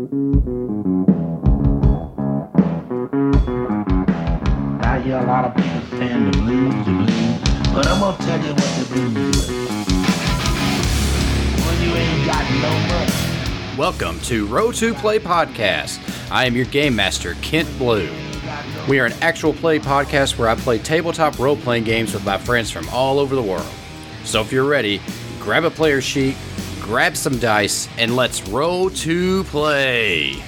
A lot of people but I'm gonna tell you what. When you ain't got no money. Welcome to Roll to Play Podcast. I am your game master, Kent Blue. We are an actual play podcast where I play tabletop role playing games with my friends from all over the world. So if you're ready, grab a player sheet, grab some dice, and let's roll to play.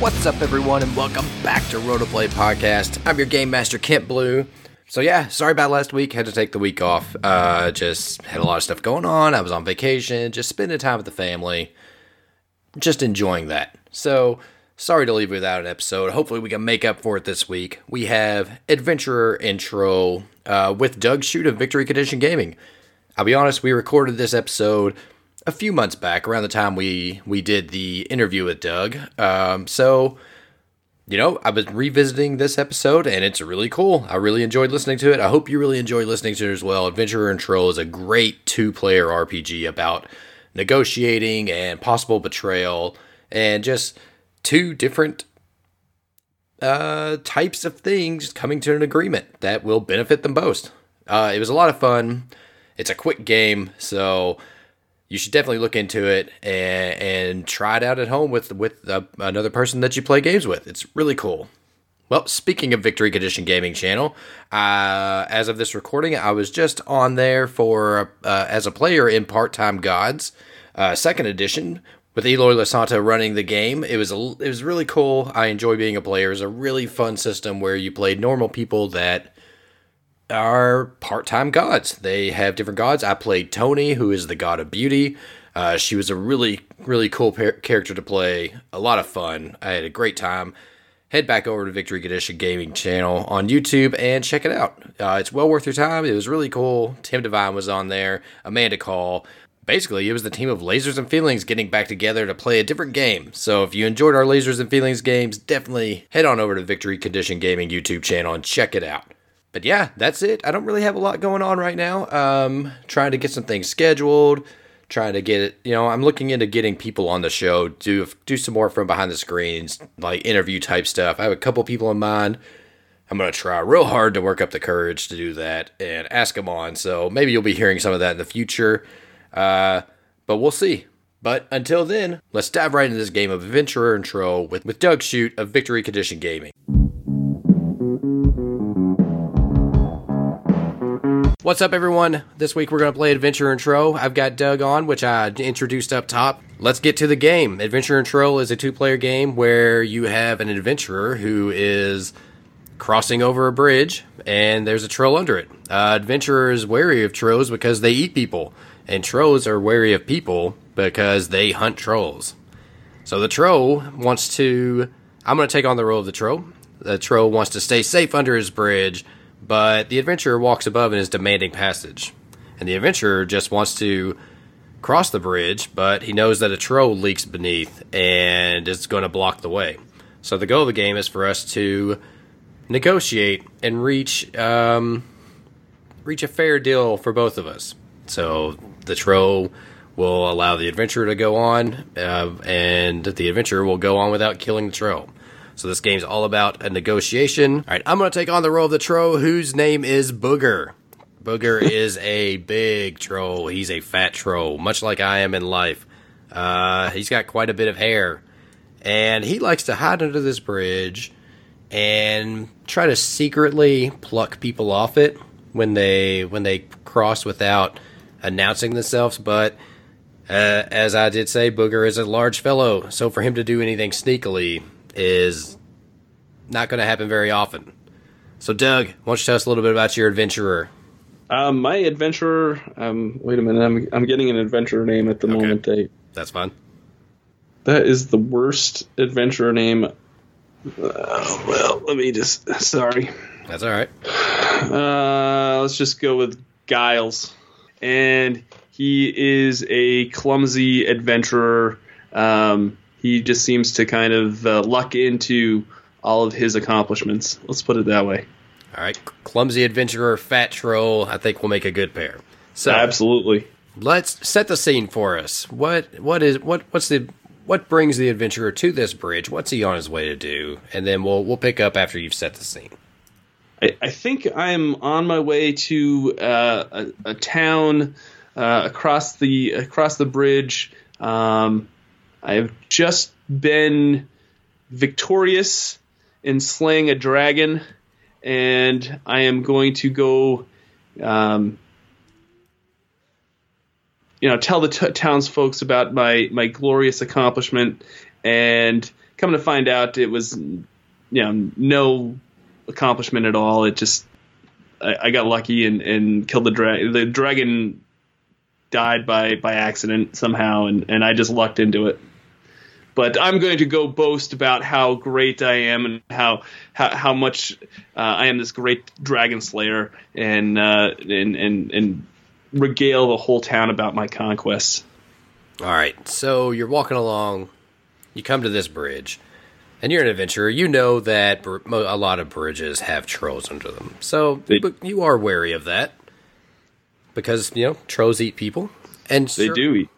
What's up, everyone, and welcome back to Roll to Play Podcast. I'm your game master, Kent Blue. So yeah, sorry about last week. Had to take the week off. Uh, just had a lot of stuff going on. I was on vacation, just spending time with the family, just enjoying that. So sorry to leave without an episode. Hopefully, we can make up for it this week. We have Adventurer and Troll uh, with Doug Shoot of Victory Condition Gaming. I'll be honest, we recorded this episode a few months back, around the time we we did the interview with Doug. Um, so you know, I've been revisiting this episode and it's really cool. I really enjoyed listening to it. I hope you really enjoy listening to it as well. Adventurer and Troll is a great two player RPG about negotiating and possible betrayal and just two different uh, types of things coming to an agreement that will benefit them both. Uh, it was a lot of fun. It's a quick game, so you should definitely look into it and, and try it out at home with with uh, another person that you play games with. It's really cool. Well, speaking of Victory Condition Gaming channel, uh, as of this recording, I was just on there for uh, as a player in Part Time Gods, uh, second edition with Eloy Lasanta running the game. It was a, it was really cool. I enjoy being a player. It's a really fun system where you play normal people that are part-time gods. They have different gods. I played Tony, who is the god of beauty. Uh, she was a really, really cool par- character to play. A lot of fun. I had a great time. Head back over to Victory Condition Gaming channel on YouTube and check it out. Uh, it's well worth your time. It was really cool. Tim Devine was on there. Amanda Call. Basically, it was the team of Lasers and Feelings getting back together to play a different game. So if you enjoyed our Lasers and Feelings games, definitely head on over to Victory Condition Gaming YouTube channel and check it out but yeah, that's it. I don't really have a lot going on right now. Um, trying to get some things scheduled, trying to get it. You know, I'm looking into getting people on the show, do do some more from behind the screens, like interview type stuff. I have a couple people in mind. I'm gonna try real hard to work up the courage to do that and ask them on. So maybe you'll be hearing some of that in the future. Uh, but we'll see. But until then, let's dive right into this game of Adventurer and Troll with, with Doug Shoot of Victory Condition Gaming. What's up, everyone? This week we're going to play Adventurer and Troll. I've got Doug on, which I introduced up top. Let's get to the game. Adventurer and Troll is a two player game where you have an adventurer who is crossing over a bridge and there's a troll under it. Uh, adventurer is wary of trolls because they eat people, and trolls are wary of people because they hunt trolls. So the troll wants to. I'm going to take on the role of the troll. The troll wants to stay safe under his bridge but the adventurer walks above and is demanding passage. And the adventurer just wants to cross the bridge, but he knows that a troll leaks beneath and is going to block the way. So the goal of the game is for us to negotiate and reach um, reach a fair deal for both of us. So the troll will allow the adventurer to go on, uh, and the adventurer will go on without killing the troll. So this game's all about a negotiation. All right, I'm going to take on the role of the troll, whose name is Booger. Booger is a big troll. He's a fat troll, much like I am in life. Uh, he's got quite a bit of hair, and he likes to hide under this bridge and try to secretly pluck people off it when they when they cross without announcing themselves. But uh, as I did say, Booger is a large fellow, so for him to do anything sneakily is not going to happen very often. So, Doug, why don't you tell us a little bit about your adventurer? Um, my adventurer. Um, wait a minute. I'm I'm getting an adventurer name at the Okay. moment. I, That's fine. that is the worst adventurer name. Uh, well, let me just. Sorry. That's all right. Uh, let's just go with Giles, and he is a clumsy adventurer. Um, he just seems to kind of uh, luck into all of his accomplishments. Let's put it that way. All right, clumsy adventurer, fat troll. I think we'll make a good pair. So Absolutely. let's set the scene for us. What what is what what's the what brings the adventurer to this bridge? What's he on his way to do? And then we'll we'll pick up after you've set the scene. I, I think I'm on my way to uh, a, a town uh, across the across the bridge. Um, I've just been victorious in slaying a dragon, and I am going to go. Um, you know, tell the t- townsfolk about my my glorious accomplishment, and come to find out, it was you know no accomplishment at all. It just I, I got lucky and, and killed the dragon. The dragon died by by accident somehow, and and I just lucked into it. But I'm going to go boast about how great I am and how how, how much uh, I am this great dragon slayer, and uh, and and and regale the whole town about my conquests. All right, so you're walking along, you come to this bridge, and you're an adventurer. You know that a lot of bridges have trolls under them, so They- but you are wary of that because you know trolls eat people, and They sure- do eat.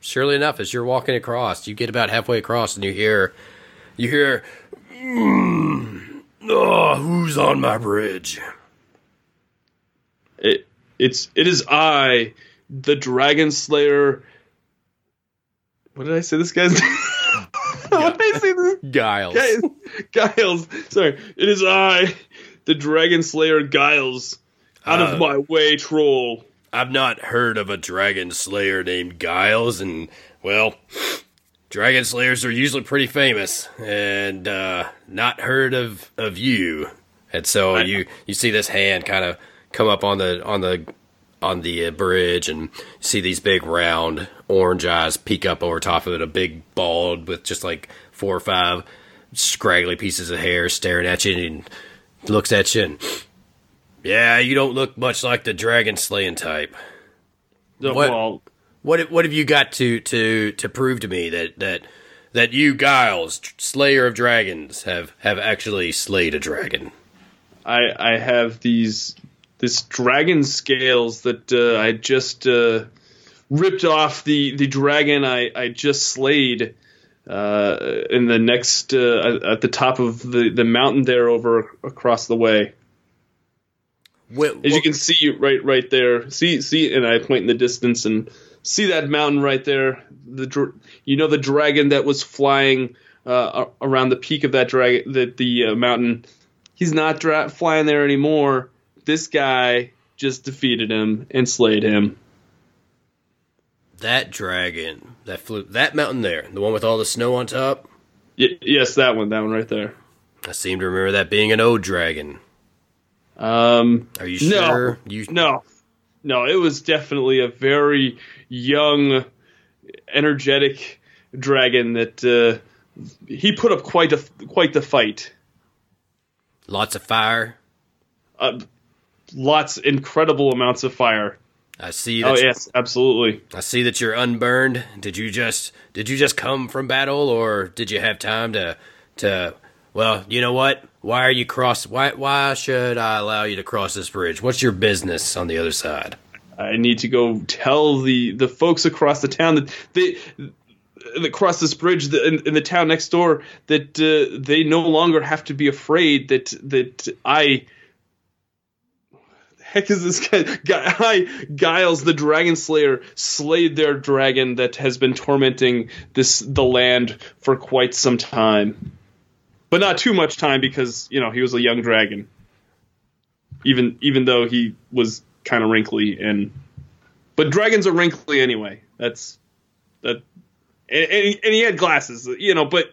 Surely enough, as you're walking across, you get about halfway across, and you hear, you hear, mm, oh, who's on my bridge? It it's it is I, the Dragon Slayer. What did I say? This guy's. what did I? This Giles. Guy- Giles. Sorry, it is I, the Dragon Slayer Giles. Out Uh, of my way, troll. I've not heard of a dragon slayer named Giles, and well, dragon slayers are usually pretty famous, and uh, not heard of of you. And so I- you you see this hand kind of come up on the on the on the uh, bridge, and see these big round orange eyes peek up over top of it, a big bald with just like four or five scraggly pieces of hair staring at you, and looks at you and. Yeah, you don't look much like the dragon slaying type. What- Well, What what have you got to to to prove to me that that that you Giles, Slayer of Dragons, have have actually slayed a dragon? I I have these this dragon scales that uh, I just uh, ripped off the the dragon I I just slayed uh, in the next uh, at the top of the the mountain there over across the way. Wh- As you can see right right there, see see, and I point in the distance and see that mountain right there. The you know the dragon that was flying uh, around the peak of that dragon, the the uh, mountain. He's not dra- flying there anymore. This guy just defeated him and slayed him. that dragon that flew that mountain there, the one with all the snow on top. Y- yes, that one, that one right there. I seem to remember that being an old dragon. Um, Are you No. sure? You No, no, it was definitely a very young, energetic dragon that uh, he put up quite a quite the fight. lots of fire. Uh, lots, incredible amounts of fire. I see that. Oh yes, absolutely. I see that you're unburned. Did you just did you just come from battle, or did you have time to to? Well, you know what? Why are you cross? Why why should I allow you to cross this bridge? What's your business on the other side? I need to go tell the the folks across the town that they. That cross this bridge in, in the town next door that uh, they no longer have to be afraid that that I heck is this guy? Guy Giles, the Dragon Slayer, slayed their dragon that has been tormenting this the land for quite some time, but not too much time because you know he was a young dragon. Even even though he was kind of wrinkly and, but dragons are wrinkly anyway. That's that, and, and, he, and he had glasses, you know. But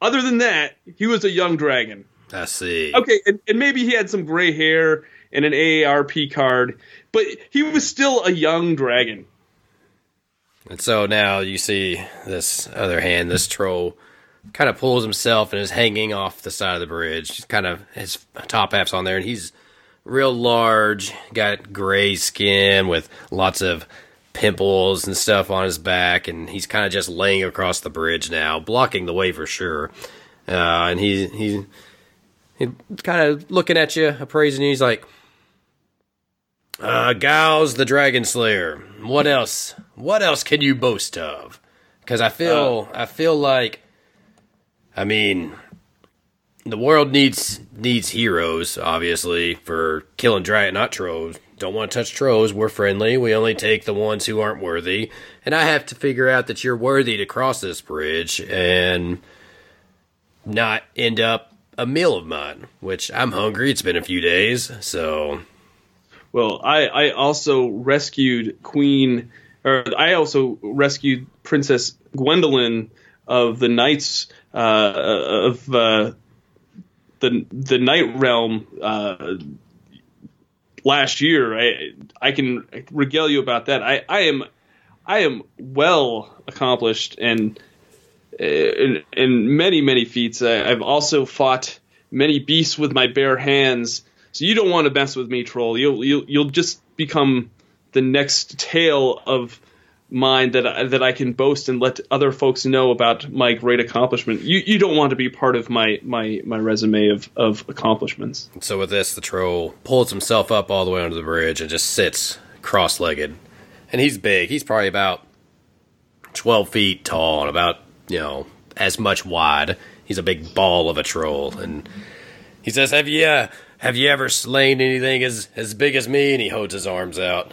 other than that, he was a young dragon. I see. Okay, and, and maybe he had some gray hair and an AARP card, but he was still a young dragon. And so now you see this other hand, this troll kind of pulls himself and is hanging off the side of the bridge. He's kind of his top half's on there, and he's real large, got gray skin with lots of pimples and stuff on his back, and he's kind of just laying across the bridge now, blocking the way for sure. uh, and he he he kind of looking at you, appraising you. He's like, uh, the Dragon Slayer. What else? What else can you boast of? Because I feel I feel like, I mean, the world needs needs heroes, obviously, for killing dragon, not trolls. Don't want to touch trolls. We're friendly. We only take the ones who aren't worthy. And I have to figure out that you're worthy to cross this bridge and not end up a meal of mine. Which I'm hungry. It's been a few days, so Well, I, I also rescued Queen, or I also rescued Princess Gwendolyn of the Knights uh, of uh, the the Night Realm uh, last year. I I can regale you about that. I, I am I am well accomplished and uh, in, many many feats. I, I've also fought many beasts with my bare hands. So you don't want to mess with me, troll. You'll you'll you'll just become the next tale of mine that I, that I can boast and let other folks know about my great accomplishment. You you don't want to be part of my my my resume of of accomplishments. So with this, the troll pulls himself up all the way onto the bridge and just sits cross-legged. And he's big. He's probably about twelve feet tall and about you know as much wide. He's a big ball of a troll, and he says, "Have you uh, have you ever slain anything as as big as me?" And he holds his arms out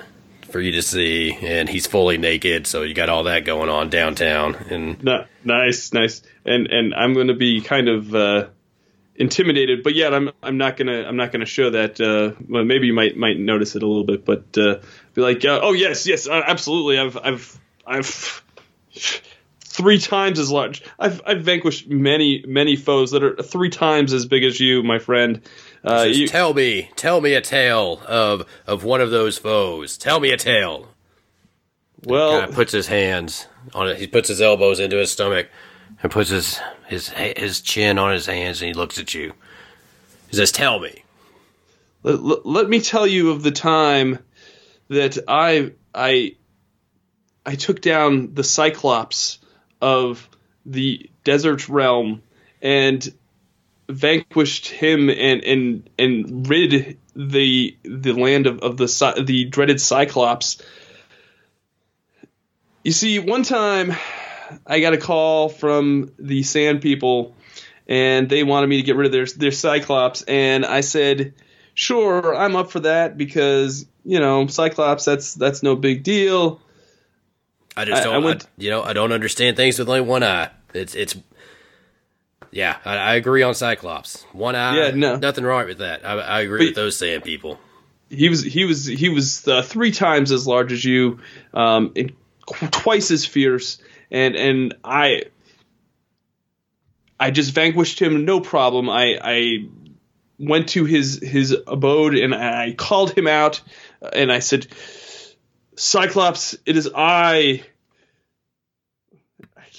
for you to see, and he's fully naked. So you got all that going on downtown, and No, nice, nice. And and I'm going to be kind of uh, intimidated, but yet I'm I'm not gonna I'm not gonna show that. Uh, well, maybe you might might notice it a little bit, but uh, be like, uh, oh yes, yes, uh, absolutely. I've I've I've three times as large. I've I've vanquished many many foes that are three times as big as you, my friend. Uh, Just you, tell me, tell me a tale of of one of those foes. Tell me a tale. well, kind of puts his hands on it. He puts his elbows into his stomach and puts his his his chin on his hands, and he looks at you. He says, "Tell me." let, let- let me tell you of the time that I I I took down the Cyclops of the desert realm and vanquished him and and and rid the the land of, of the the dreaded Cyclops. You see, one time I got a call from the Sand People, and they wanted me to get rid of their their Cyclops, and I said, "Sure, I'm up for that because you know Cyclops. That's that's no big deal." I just I- I don't, I went- you know, I don't understand things with only one eye. It's it's. Yeah, I, I agree on Cyclops. One eye, Yeah, no. nothing wrong with that. I, I agree But- with those sand people. He was he was he was uh, three times as large as you, um, and qu- twice as fierce, and and I. I just vanquished him, no problem. I, I went to his his abode and I called him out, and I said, "Cyclops, it is I."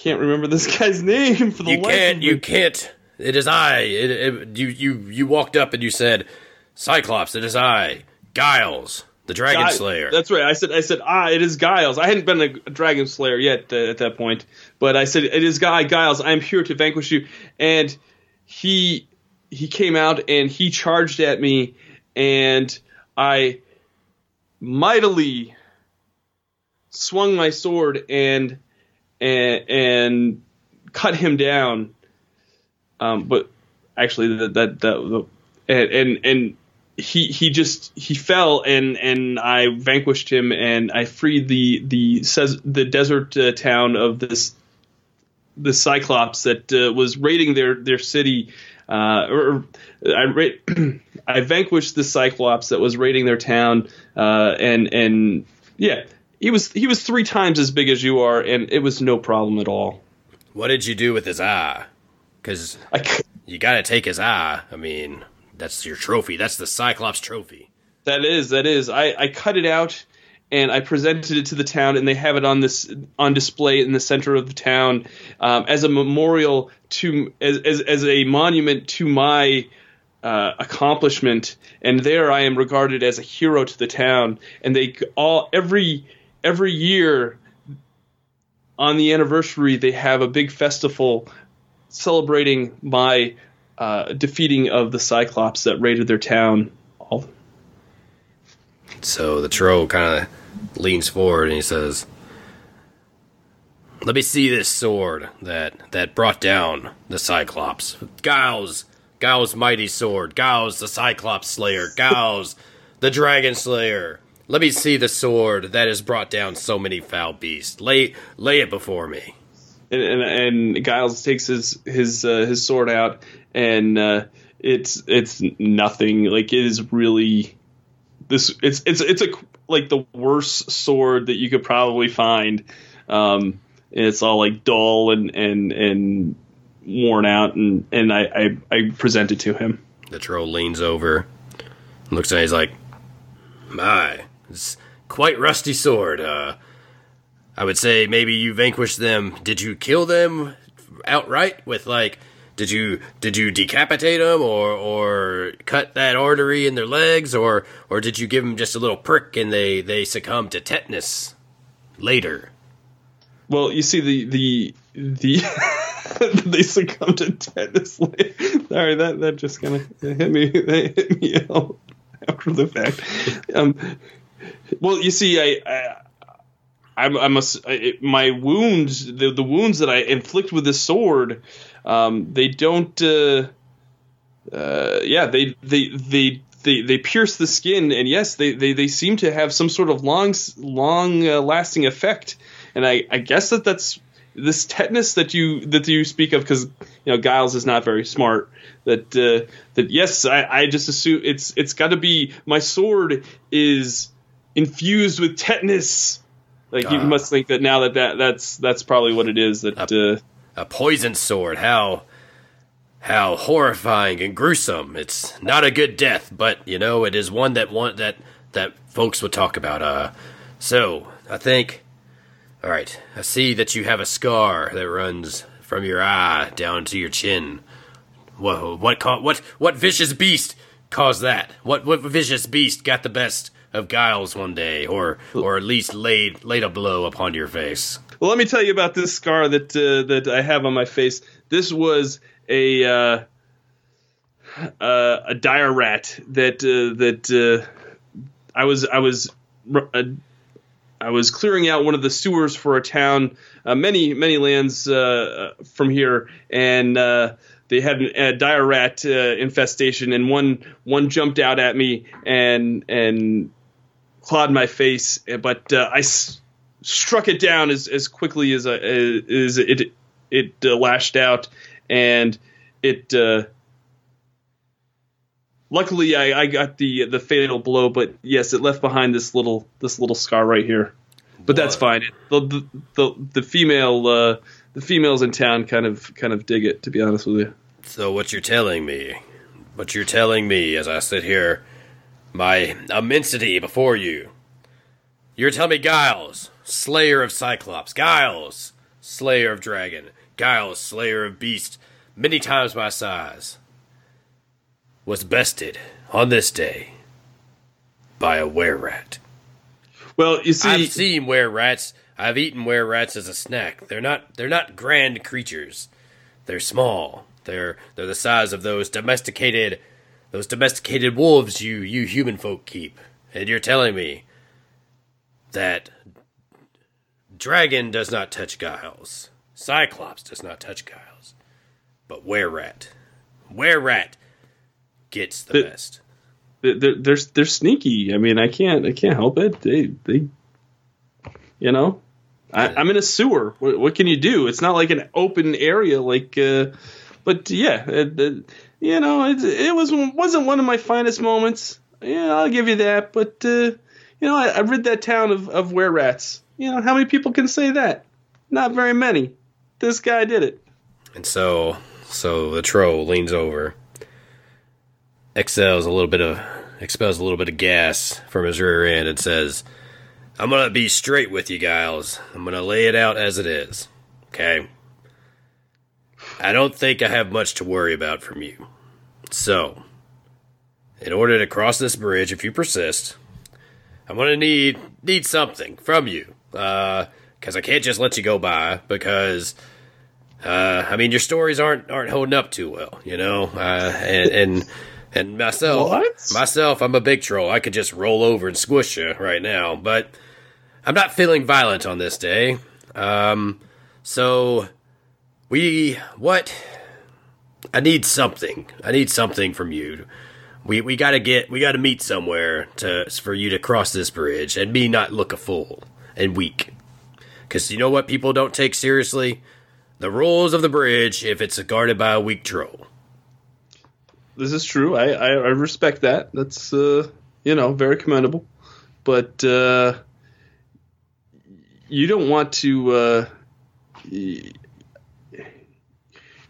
Can't remember this guy's name for the You life can't, of you me. can't. It is I. It, it, you you you walked up and you said, "Cyclops, it is I, Giles, the Dragon Guy- Slayer." That's right. I said, I said, ah, it is Giles. I hadn't been a, a Dragon Slayer yet uh, at that point, but I said, it is Guy Giles. I am here to vanquish you. And he he came out and he charged at me, and I mightily swung my sword and and and cut him down. Um, but actually, that that, that and and and he he just he fell and and I vanquished him and I freed the the says the desert uh, town of this the Cyclops that uh, was raiding their their city. Uh, or I ra- I vanquished the Cyclops that was raiding their town, uh, and and yeah, he was he was three times as big as you are, and it was no problem at all. What did you do with his eye? Because you got to take his eye. I mean, that's your trophy. That's the Cyclops trophy. That is, that is. I, I cut it out and I presented it to the town, and they have it on this on display in the center of the town um, as a memorial to as as, as a monument to my uh, accomplishment. And there I am regarded as a hero to the town. And they all every every year on the anniversary they have a big festival celebrating my uh, defeating of the Cyclops that raided their town. All So the troll kind of leans forward and he says, "Let me see this sword that that brought down the Cyclops. Giles, Giles' mighty sword. Giles, the Cyclops slayer. Giles, the Dragon Slayer. Let me see the sword that has brought down so many foul beasts. Lay lay it before me." and, and, and Giles takes his his uh, his sword out, and uh, it's it's nothing. Like it is really this. It's it's it's a like the worst sword that you could probably find. Um, and it's all like dull and and and worn out, and and I I, I present it to him. The troll leans over, looks at it, he's like, My, it's quite rusty sword. Uh, I would say maybe you vanquished them. Did you kill them outright with like, did you did you decapitate them or or cut that artery in their legs or or did you give them just a little prick and they they succumb to tetanus later? Well, you see the the the they succumb to tetanus. Sorry, that that just kind of hit me that hit me out after the fact. Um, well, you see, I. I I'm, I'm a, I- my wounds, the, the wounds that I inflict with this sword, um, they don't, uh, uh, yeah, they, they, they, they, they pierce the skin, and yes, they, they, they seem to have some sort of long, long uh, lasting effect. And I, I guess that that's this tetanus that you that you speak of, because you know Giles is not very smart. That uh, that yes, I, I just assume it's it's got to be my sword is infused with tetanus. Like you Ah. must think that now that, that that's that's probably what it is. That uh, A poison sword. How how horrifying and gruesome. It's not a good death, but you know, it is one that one that that folks would talk about. Uh so I think all right, I see that you have a scar that runs from your eye down to your chin. Whoa, what what what vicious beast caused that? What what vicious beast got the best of Giles one day, or or at least laid laid a blow upon your face? well, let me tell you about this scar that uh, that I have on my face. This was a uh, uh, a dire rat that uh, that uh, I was I was uh, I was clearing out one of the sewers for a town many many lands from here, and they had a dire rat uh, infestation, and one one jumped out at me and and clawed my face, but uh, I s- struck it down as, as quickly as, I, as it it uh, lashed out, and it. Uh, luckily, I, I got the the fatal blow, but yes, it left behind this little this little scar right here. But that's fine. It, the, the the the female uh, the females in town kind of kind of dig it. To be honest with you. So what you're telling me, what you're telling me as I sit here, my immensity before you, you're telling me Giles, Slayer of Cyclops, Giles, Slayer of Dragon, Giles, Slayer of Beast, many times my size, was bested on this day by a were rat. Well, you see, I've seen were rats. I've eaten were rats as a snack. They're not they're not grand creatures. They're small. They're they're the size of those domesticated those domesticated wolves you you human folk keep. And you're telling me that dragon does not touch Giles. Cyclops does not touch Giles. But were rat. Were rat gets the The- best. they're they're they're sneaky. I mean, I can't I can't help it. They they, you know, I, I'm in a sewer. What, what can you do? It's not like an open area. Like, uh, but yeah, it- you know, it, it was wasn't one of my finest moments. Yeah, I'll give you that. But uh, you know, I, I rid that town of of were rats. You know, how many people can say that? Not very many. This guy did it. And so, so the troll leans over, exhales a little bit of, expels a little bit of gas from his rear end, and says, "I'm gonna be straight with you, guys. I'm gonna lay it out as it is. Okay. I don't think I have much to worry about from you. So, in order to cross this bridge, if you persist, I'm gonna need need something from you. Uh, because I can't just let you go by because." Uh, I mean, your stories aren't aren't holding up too well, you know. Uh, and and and myself, What? myself, I'm a big troll. I could just roll over and squish you right now, but I'm not feeling violent on this day. Um, so we what? I need something. I need something from you. We we gotta get we gotta meet somewhere to for you to cross this bridge and me not look a fool and weak. Cause you know what people don't take seriously? The rules of the bridge if it's guarded by a weak troll. This is true. I, I, I respect that. That's uh, you know very commendable. But uh, you don't want to. Uh, y-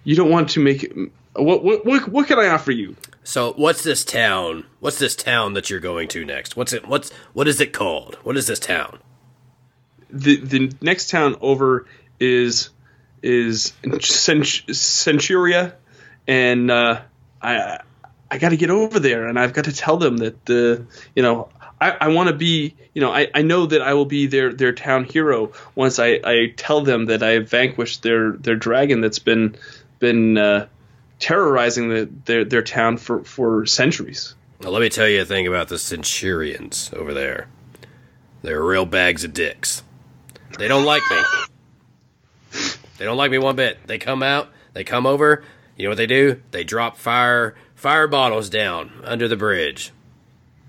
you don't want to make. What what what, what can I offer you? So what's this town? What's this town that you're going to next? What's it? What's what is it called? What is this town? the the next town over is is Cent- Centuria, and uh, I I got to get over there, and I've got to tell them that uh, you know I, I want to be you know I, I know that I will be their their town hero once I, I tell them that I have vanquished their their dragon that's been been uh, terrorizing the, their their town for for centuries. Now, let me tell you a thing about the Centurions over there. They're real bags of dicks. They don't like me. They don't like me one bit. They come out, they come over. You know what they do? They drop fire fire bottles down under the bridge.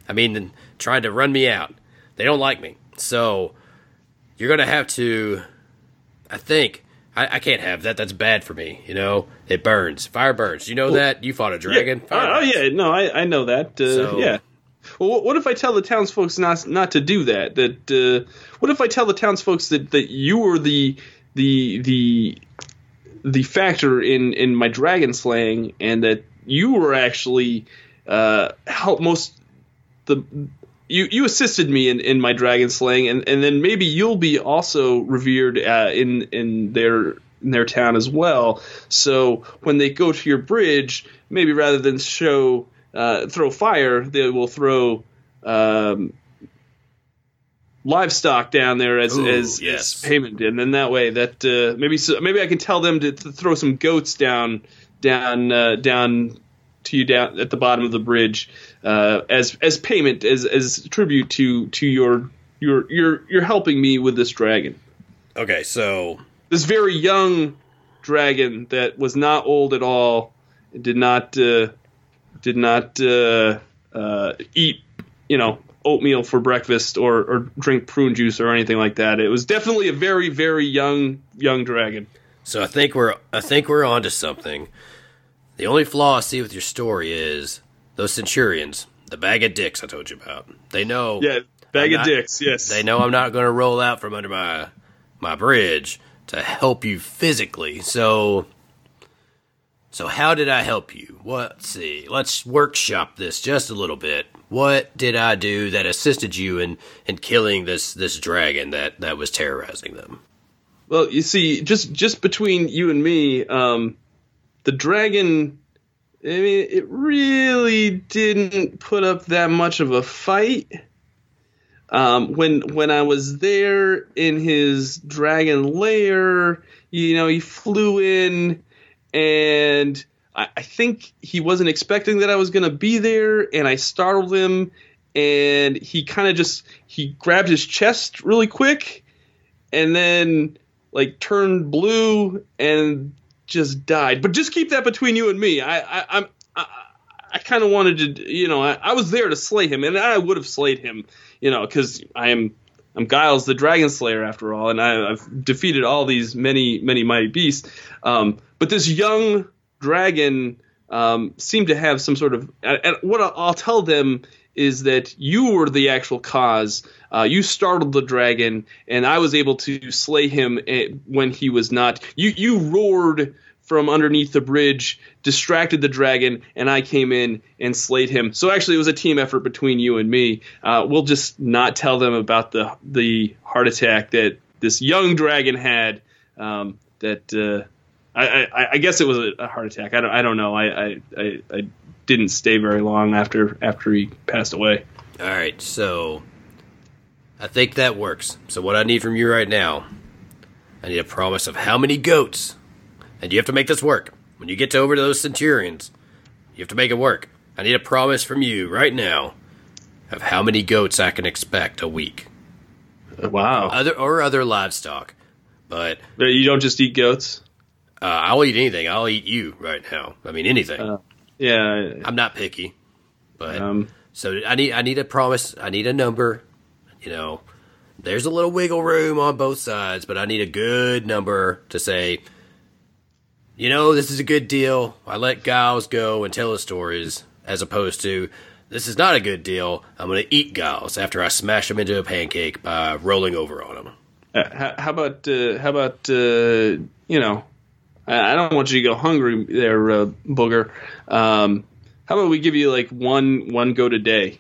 I mean, trying to run me out. They don't like me. So you're gonna have to. I think I, I can't have that. That's bad for me. You know, it burns. Fire burns. You know that. You fought a dragon. Yeah. Fire Oh, oh, yeah, no, I, I know that. Uh, So- yeah. Well, what, what if I tell the townsfolk not not to do that? That uh, what if I tell the townsfolk that, that you were the the the the factor in in my dragon slaying, and that you were actually uh, help most the you you assisted me in, in my dragon slaying, and, and then maybe you'll be also revered uh, in in their in their town as well. So when they go to your bridge, maybe rather than show uh, throw fire, they will throw um, livestock down there as Ooh, as, yes. as payment, and then that way that uh, maybe so, maybe I can tell them to, to throw some goats down down uh, down to you down at the bottom of the bridge uh, as as payment as as tribute to to your your your you're helping me with this dragon. Okay, so this very young dragon that was not old at all did not uh, did not uh, uh, eat you know oatmeal for breakfast or, or drink prune juice or anything like that. It was definitely a very very young young dragon. So I think we're I think we're onto something. The only flaw I see with your story is those centurions, the bag of dicks I told you about. They know yeah bag I'm of not- dicks yes they know I'm not going to roll out from under my my bridge to help you physically. So so how did I help you? What let's see. Let's workshop this just a little bit. What did I do that assisted you in in killing this this dragon that that was terrorizing them? Well, you see, just just between you and me, um, the dragon. I mean, it really didn't put up that much of a fight. Um, when when I was there in his dragon lair, you know, he flew in, and I, I think he wasn't expecting that I was going to be there, and I startled him, and he kind of just he grabbed his chest really quick, and then like turned blue and just died. But just keep that between you and me. I, I I'm I, I kind of wanted to, you know, I, I was there to slay him, and I would have slayed him, you know, because I am I'm Giles the Dragon Slayer after all, and I, I've defeated all these many many mighty beasts. Um, but this young dragon um, seemed to have some sort of. And what I'll tell them is that you were the actual cause. Uh, you startled the dragon, and I was able to slay him eh, when he was not. You you roared from underneath the bridge, distracted the dragon, and I came in and slayed him. So actually, it was a team effort between you and me. Uh, we'll just not tell them about the the heart attack that this young dragon had. Um, that uh, I, I, I guess it was a, heart attack. I don't I don't know. I, I, I didn't stay very long after after he passed away. All right, so I think that works. So what I need from you right now, I need a promise of how many goats and you have to make this work. When you get over to those centurions, you have to make it work. I need a promise from you right now of how many goats I can expect a week, Wow. other or other livestock. But But you don't just eat goats. uh, I'll eat anything. I'll eat you right now. I mean anything. Uh, Yeah. I'm not picky, but Um, so I need I need a promise. I need a number. You know, there's a little wiggle room on both sides, but I need a good number to say. You know, this is a good deal. I let Giles go and tell his stories, as opposed to this is not a good deal. I'm going to eat Giles after I smash them into a pancake by rolling over on them. uh, how, how about uh, how about uh, you know? I, I don't want you to go hungry there, uh, booger. Um, how about we give you like one one goat a day?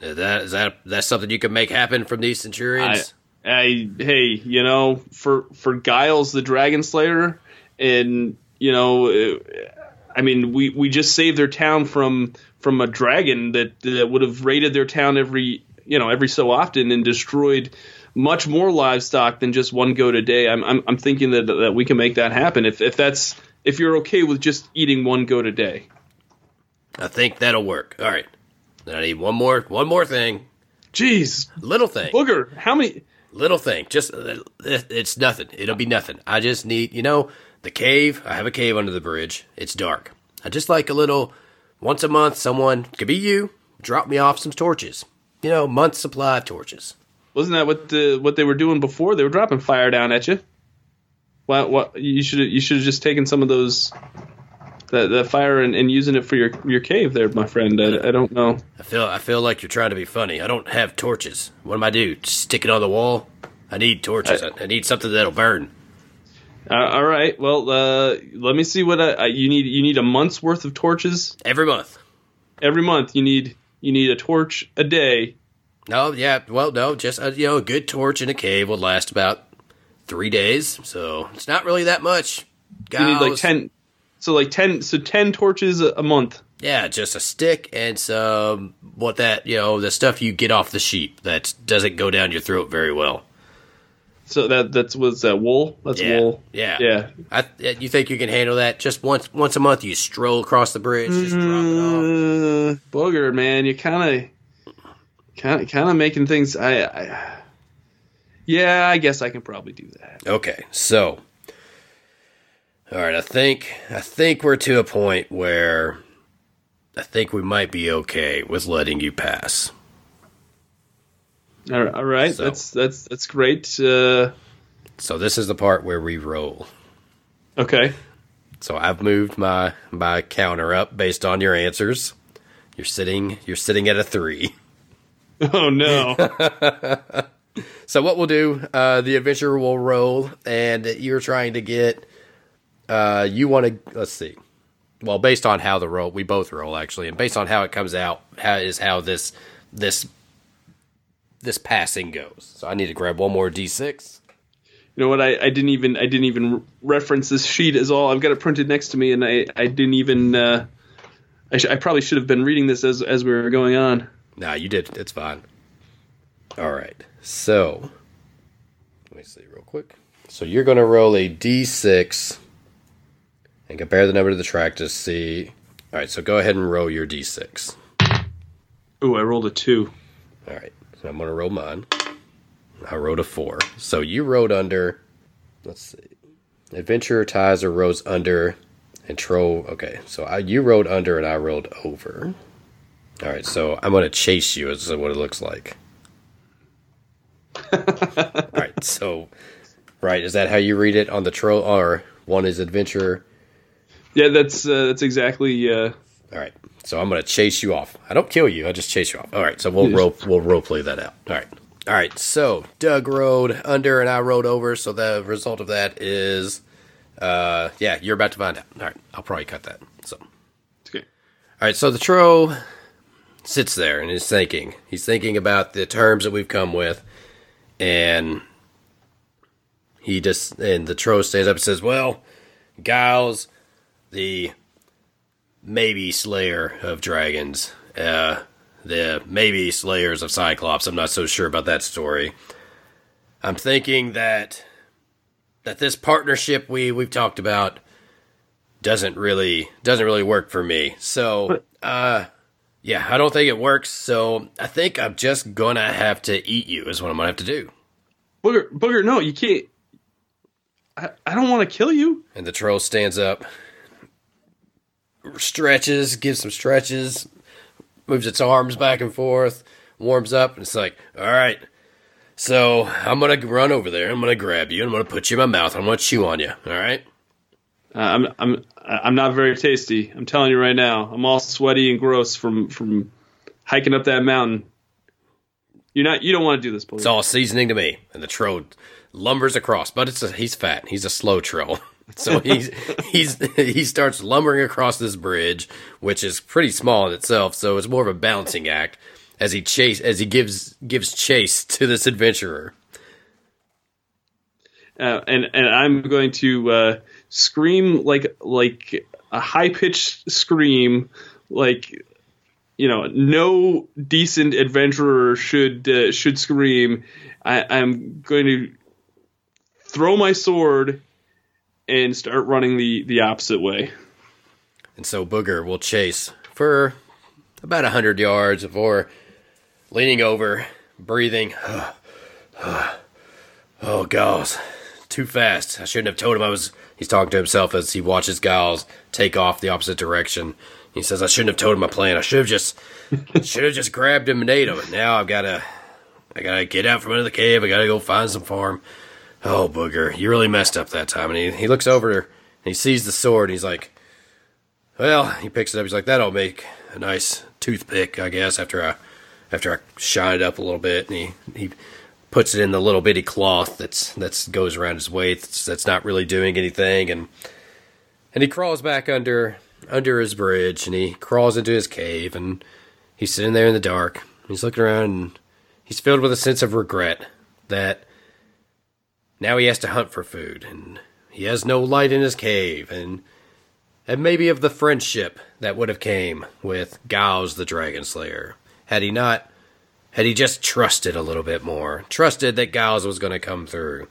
Is that is that that's something you can make happen from these centurions? I hey, you know, for for Giles the Dragon Slayer, and you know, uh, I mean, we we just saved their town from from a dragon that that would have raided their town every you know every so often and destroyed much more livestock than just one goat a day. I'm I'm, I'm thinking that that we can make that happen if if that's if you're okay with just eating one goat a day. I think that'll work. All right. Then I need one more one more thing. Jeez, Little thing. booger, how many? Little thing. Just uh, it's nothing. It'll be nothing. I just need, you know, the cave. I have a cave under the bridge. It's dark. I just like a little once a month someone could be you drop me off some torches. You know, month supply of torches. Wasn't that what the what they were doing before? They were dropping fire down at you. What? What? You should you should have just taken some of those that that fire and, and using it for your your cave there, my friend. I, I don't know. I feel I feel like you're trying to be funny. I don't have torches. What am I do? Stick it on the wall? I need torches. I, I need something that'll burn. Uh, all right. Well, uh, let me see what I, I, you need. You need a month's worth of torches Every month. every month. You need you need a torch a day. No, yeah, well, no, just a, you know, a good torch in a cave will last about three days, so it's not really that much. You need like ten. So like ten. So ten torches a, month. Yeah, just a stick and some what that you know the stuff you get off the sheep that doesn't go down your throat very well. So that that's what's that wool? That's Yeah, wool. yeah. Yeah. I, you think you can handle that? Just once once a month, you stroll across the bridge, just drop it off. Uh, booger, man, you kind of, kind of, kind of making things. I, I, yeah, I guess I can probably do that. Okay, so all right, I think I think we're to a point where I think we might be okay with letting you pass. All right, all right. So- that's that's that's great. Uh, So this is the part where we roll. okay. So I've moved my my counter up based on your answers. You're sitting you're sitting at a three. Oh no. So what we'll do, uh, the adventure will roll, and you're trying to get. Uh, you want to let's see. Well, based on how the roll, we both roll actually, and based on how it comes out, how is how this this this passing goes. So I need to grab one more d6. you know what? I, I didn't even I didn't even reference this sheet as all. I've got it printed next to me, and I I didn't even. Uh, I, sh- I probably should have been reading this as as we were going on. Nah, you did. It's fine. All right. So, let me see real quick. So you're going to roll a d6 and compare the number to the track to see. All right. So go ahead and roll your d6. Ooh, I rolled a two. All right. So I'm going to roll mine. I rolled a four. So you rode under. Let's see. Adventurer ties or rose under, and troll. Okay. So I, you rode under and I rolled over. All right. So I'm going to chase you. Is what it looks like. All right. So, right. Is that how you read it on the tro Or one is adventurer. Yeah, that's uh, that's exactly. Uh, All right. So I'm gonna chase you off. I don't kill you. I just chase you off. All right. So we'll role we'll role play that out. All right. All right. So Doug rode under and I rode over. So the result of that is, uh, yeah, you're about to find out. All right. I'll probably cut that. So. All right. So the tro sits there and is thinking. He's thinking about the terms that we've come with, and he just and the tro stands up and says, "Well, Giles, the maybe slayer of dragons, uh, the maybe slayers of Cyclops. I'm not so sure about that story. I'm thinking that that this partnership we we've talked about doesn't really doesn't really work for me. So, uh, yeah, I don't think it works. So I think I'm just gonna have to eat you. Is what I'm gonna have to do. Booger, Booger, no, you can't. I, I don't want to kill you. And the troll stands up, stretches, gives some stretches, moves its arms back and forth, warms up, and it's like, all right. So I'm gonna run over there. I'm gonna grab you. I'm gonna put you in my mouth. I'm gonna chew on you. All right. Uh, I'm I'm I'm not very tasty. I'm telling you right now. I'm all sweaty and gross from from hiking up that mountain. You're not. You don't want to do this, Booger. It's all seasoning to me. And the troll lumbers across, but it's a, he's fat. He's a slow troll. So he's he's he starts lumbering across this bridge, which is pretty small in itself. So it's more of a balancing act as he chase as he gives gives chase to this adventurer. uh, and and I'm going to uh, scream like like a high pitched scream, like you know, no decent adventurer should uh, should scream. I, I'm going to throw my sword and start running the the opposite way. And so Booger will chase for about a hundred yards before leaning over, breathing. oh, Giles, too fast. I shouldn't have told him I was. He's talking to himself as he watches Giles take off the opposite direction. He says, "I shouldn't have told him my plan. I should have just, should have just grabbed him and ate him. And now I've got to, I gotta get out from under the cave. I gotta go find some farm. Oh, Booger, you really messed up that time." And he, he looks over and he sees the sword. And he's like, well, he picks it up. He's like, "That'll make a nice toothpick, I guess." After I, after I shine it up a little bit, and he he puts it in the little bitty cloth that's that's goes around his waist. That's, not really doing anything, and and he crawls back under under his bridge, and he crawls into his cave, and he's sitting there in the dark. He's looking around, and he's filled with a sense of regret that now he has to hunt for food, and he has no light in his cave, and and maybe of the friendship that would have came with Gauss the Dragon Slayer had he not had he just trusted a little bit more trusted that Giles was going to come through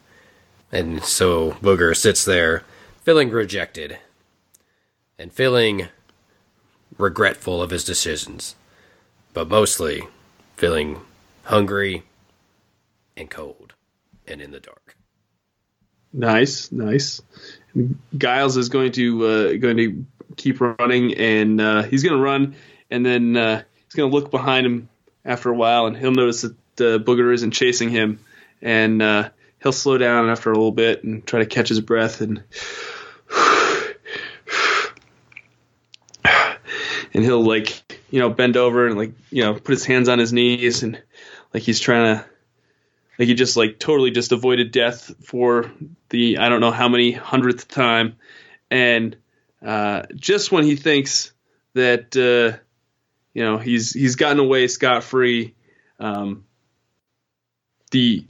and so Booger sits there feeling rejected and feeling regretful of his decisions but mostly feeling hungry and cold and in the dark Nice, nice. Giles is going to uh, going to keep running, and uh, he's going to run, and then uh, he's going to look behind him after a while, and he'll notice that the booger isn't chasing him, and uh, he'll slow down after a little bit and try to catch his breath, and and he'll like you know bend over and like you know put his hands on his knees and like he's trying to like he just like totally just avoided death for the I don't know how many hundredth time, and uh, just when he thinks that uh, you know he's he's gotten away scot free, um, the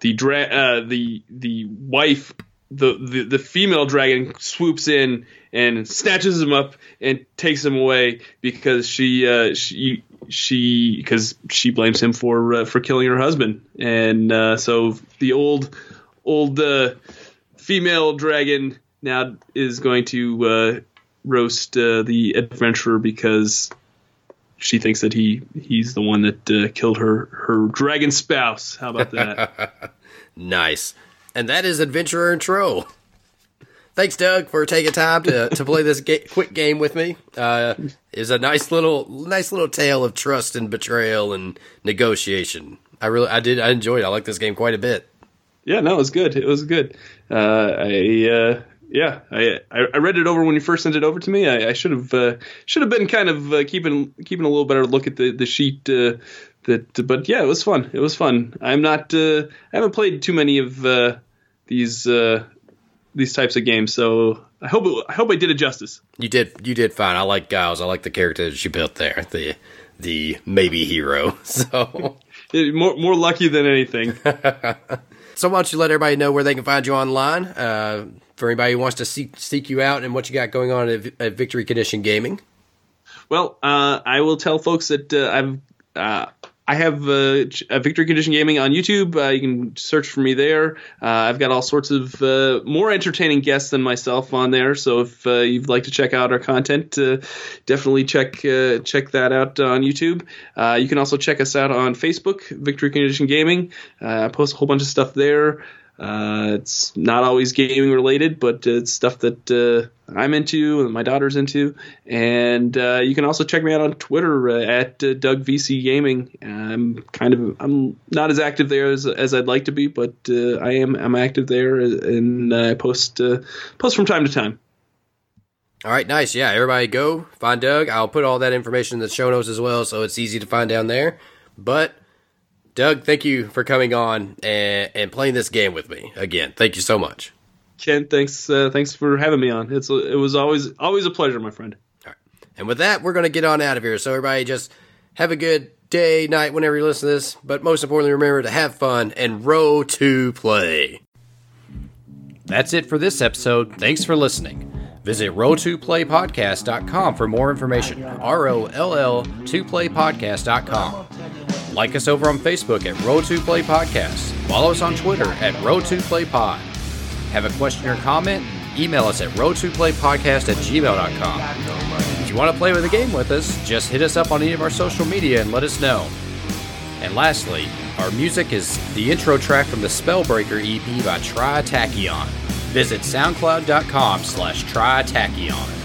the dra- uh, the the wife the, the the female dragon swoops in and snatches him up and takes him away because she uh, she she because she blames him for uh, for killing her husband. And uh, so the old old uh, female dragon now is going to uh, roast uh, the adventurer because she thinks that he he's the one that uh, killed her her dragon spouse. How about that? Nice. And that is Adventurer and Troll. Thanks, Doug, for taking time to, to play this ga- quick game with me. Uh, it's a nice little nice little tale of trust and betrayal and negotiation. I really I did I enjoyed. it. I like this game quite a bit. yeah, no, it was good. It was good. Uh, I uh, yeah, I I read it over when you first sent it over to me. I, I should have uh, should have been kind of uh, keeping keeping a little better look at the the sheet. Uh, that, but yeah, it was fun. It was fun. I'm not. Uh, I haven't played too many of uh, these uh, these types of games, so I hope it, I hope I did it justice. You did you did fine. I like Giles. I like the character that you built there. The the maybe hero. So more more lucky than anything. So why don't you let everybody know where they can find you online? Uh, for anybody who wants to seek seek you out and what you got going on at, at Victory Condition Gaming. Well, uh, I will tell folks that uh, I've uh, I have uh, Victory Condition Gaming on YouTube. Uh, you can search for me there. Uh, I've got all sorts of uh, more entertaining guests than myself on there. So if uh, you'd like to check out our content, uh, definitely check check that out on YouTube. you can also check us out on Facebook, Victory Condition Gaming. I post a whole bunch of stuff there. Uh, it's not always gaming related, but it's stuff that uh, I'm into and my daughter's into. And uh, you can also check me out on Twitter uh, at uh, Doug VC Gaming. I'm kind of I'm not as active there as, as I'd like to be, but I am I'm active there and I post post from time to time. All right, nice. Yeah, everybody go find Doug. I'll put all that information in the show notes as well, so it's easy to find down there. But Doug, thank you for coming on and, and playing this game with me again. Thank you so much. Ken, thanks uh, thanks for having me on. It's it was always always a pleasure, my friend. All right. And with that, we're going to get on out of here. So everybody just have a good day, night, whenever you listen to this. But most importantly, remember to have fun and roll to play. That's it for this episode. Thanks for listening. Visit roll2playpodcast.com for more information. R O L L 2playpodcast.com. Like us over on Facebook at Roll2Play Podcast. Follow us on Twitter at Roll2PlayPod. Have a question or comment? Email us at roll2playpodcast at gmail.com. If you want to play with a game with us, just hit us up on any of our social media and let us know. And lastly, our music is the intro track from the Spellbreaker EP by Tritachyon. Visit soundcloud.com slash Tritachyon.